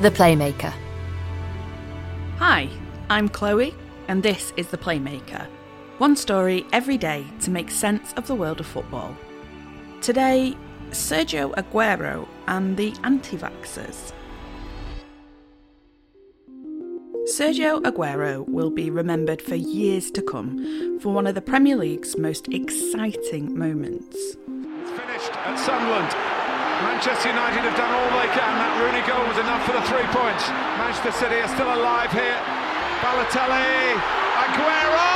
The Playmaker. Hi, I'm Chloe, and this is The Playmaker. One story every day to make sense of the world of football. Today, Sergio Aguero and the anti vaxxers. Sergio Aguero will be remembered for years to come for one of the Premier League's most exciting moments. It's finished at Sunderland. Manchester United have done all they can. That Rooney goal was enough for the three points. Manchester City are still alive here. Balotelli, Aguero!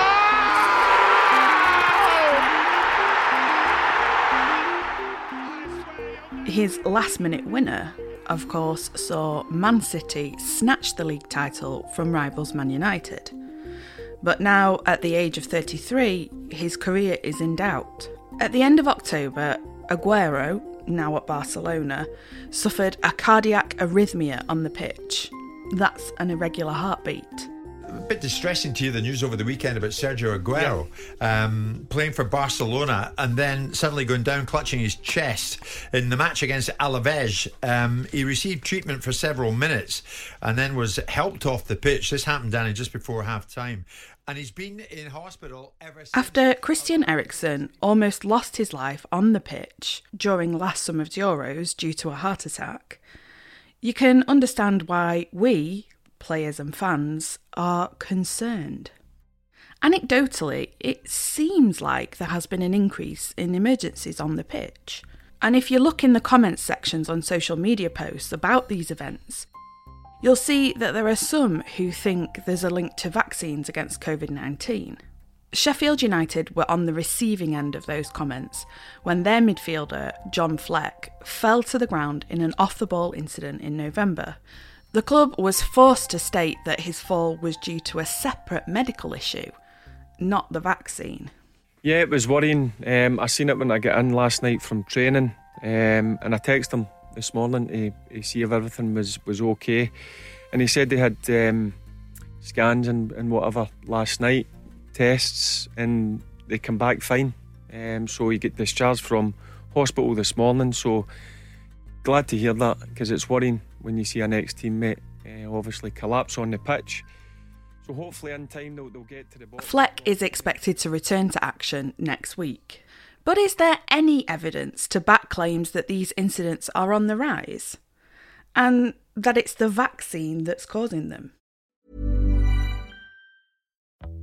His last minute winner, of course, saw Man City snatch the league title from rivals Man United. But now, at the age of 33, his career is in doubt. At the end of October, Aguero, now at Barcelona, suffered a cardiac arrhythmia on the pitch. That's an irregular heartbeat. A bit distressing to hear the news over the weekend about Sergio Aguero um, playing for Barcelona and then suddenly going down clutching his chest in the match against Alaves. Um, he received treatment for several minutes and then was helped off the pitch. This happened, Danny, just before half time. And he's been in hospital ever since. After Christian Eriksen almost lost his life on the pitch during last summer's Euros due to a heart attack, you can understand why we, players and fans, are concerned. Anecdotally, it seems like there has been an increase in emergencies on the pitch. And if you look in the comments sections on social media posts about these events, you'll see that there are some who think there's a link to vaccines against COVID 19. Sheffield United were on the receiving end of those comments when their midfielder, John Fleck, fell to the ground in an off the ball incident in November. The club was forced to state that his fall was due to a separate medical issue, not the vaccine. Yeah, it was worrying. Um, I seen it when I got in last night from training, um, and I texted him this morning to, to, see if everything was, was okay. And he said they had um, scans and, and whatever last night, tests, and they come back fine. Um, so he get discharged from hospital this morning. So glad to hear that because it's worrying when you see an ex teammate uh, obviously collapse on the pitch. So hopefully in time they'll, they'll get to the bottom. Fleck is expected to return to action next week. But is there any evidence to back claims that these incidents are on the rise? And that it's the vaccine that's causing them?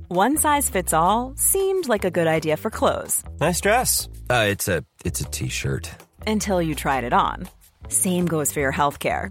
One size fits all seemed like a good idea for clothes. Nice dress. Uh, it's a it's a t-shirt. Until you tried it on. Same goes for your healthcare.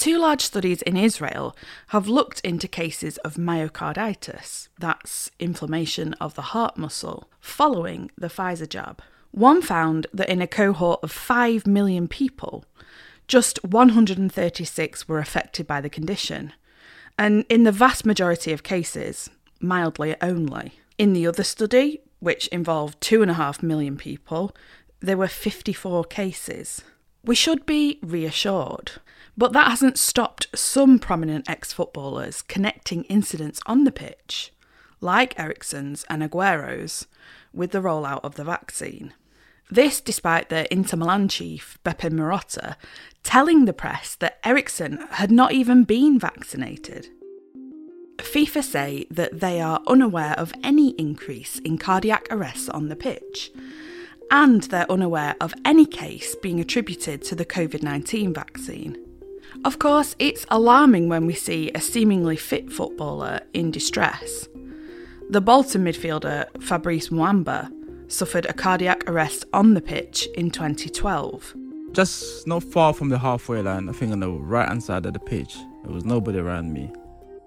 Two large studies in Israel have looked into cases of myocarditis, that's inflammation of the heart muscle, following the Pfizer jab. One found that in a cohort of 5 million people, just 136 were affected by the condition, and in the vast majority of cases, mildly only. In the other study, which involved 2.5 million people, there were 54 cases. We should be reassured. But that hasn't stopped some prominent ex footballers connecting incidents on the pitch, like Eriksen's and Aguero's, with the rollout of the vaccine. This despite the Inter Milan chief, Beppe Marotta, telling the press that Eriksen had not even been vaccinated. FIFA say that they are unaware of any increase in cardiac arrests on the pitch, and they're unaware of any case being attributed to the COVID 19 vaccine. Of course, it's alarming when we see a seemingly fit footballer in distress. The Bolton midfielder Fabrice Muamba suffered a cardiac arrest on the pitch in 2012. Just not far from the halfway line, I think on the right hand side of the pitch, there was nobody around me,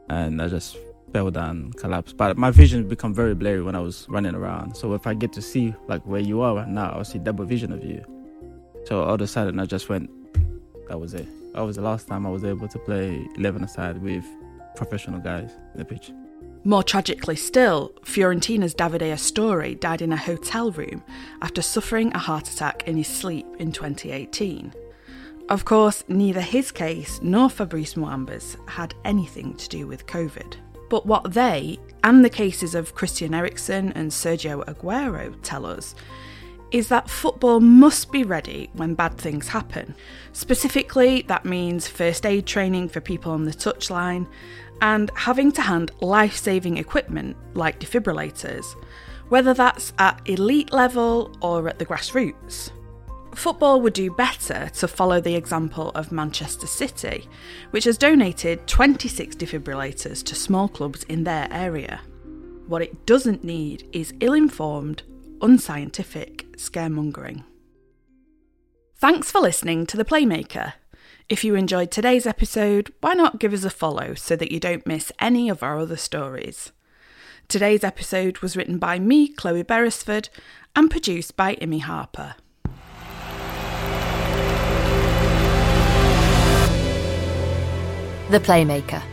and I just fell down, collapsed. But my vision become very blurry when I was running around. So if I get to see like where you are right now, I'll see double vision of you. So all of a sudden, I just went. That was it. That was the last time I was able to play 11 aside with professional guys in the pitch. More tragically still, Fiorentina's Davide Astori died in a hotel room after suffering a heart attack in his sleep in 2018. Of course, neither his case nor Fabrice Muamba's had anything to do with COVID. But what they, and the cases of Christian Eriksen and Sergio Aguero, tell us is that football must be ready when bad things happen. Specifically, that means first aid training for people on the touchline and having to hand life saving equipment like defibrillators, whether that's at elite level or at the grassroots. Football would do better to follow the example of Manchester City, which has donated 26 defibrillators to small clubs in their area. What it doesn't need is ill informed, unscientific scaremongering. Thanks for listening to The Playmaker. If you enjoyed today's episode, why not give us a follow so that you don't miss any of our other stories? Today's episode was written by me, Chloe Beresford, and produced by Imi Harper. The Playmaker.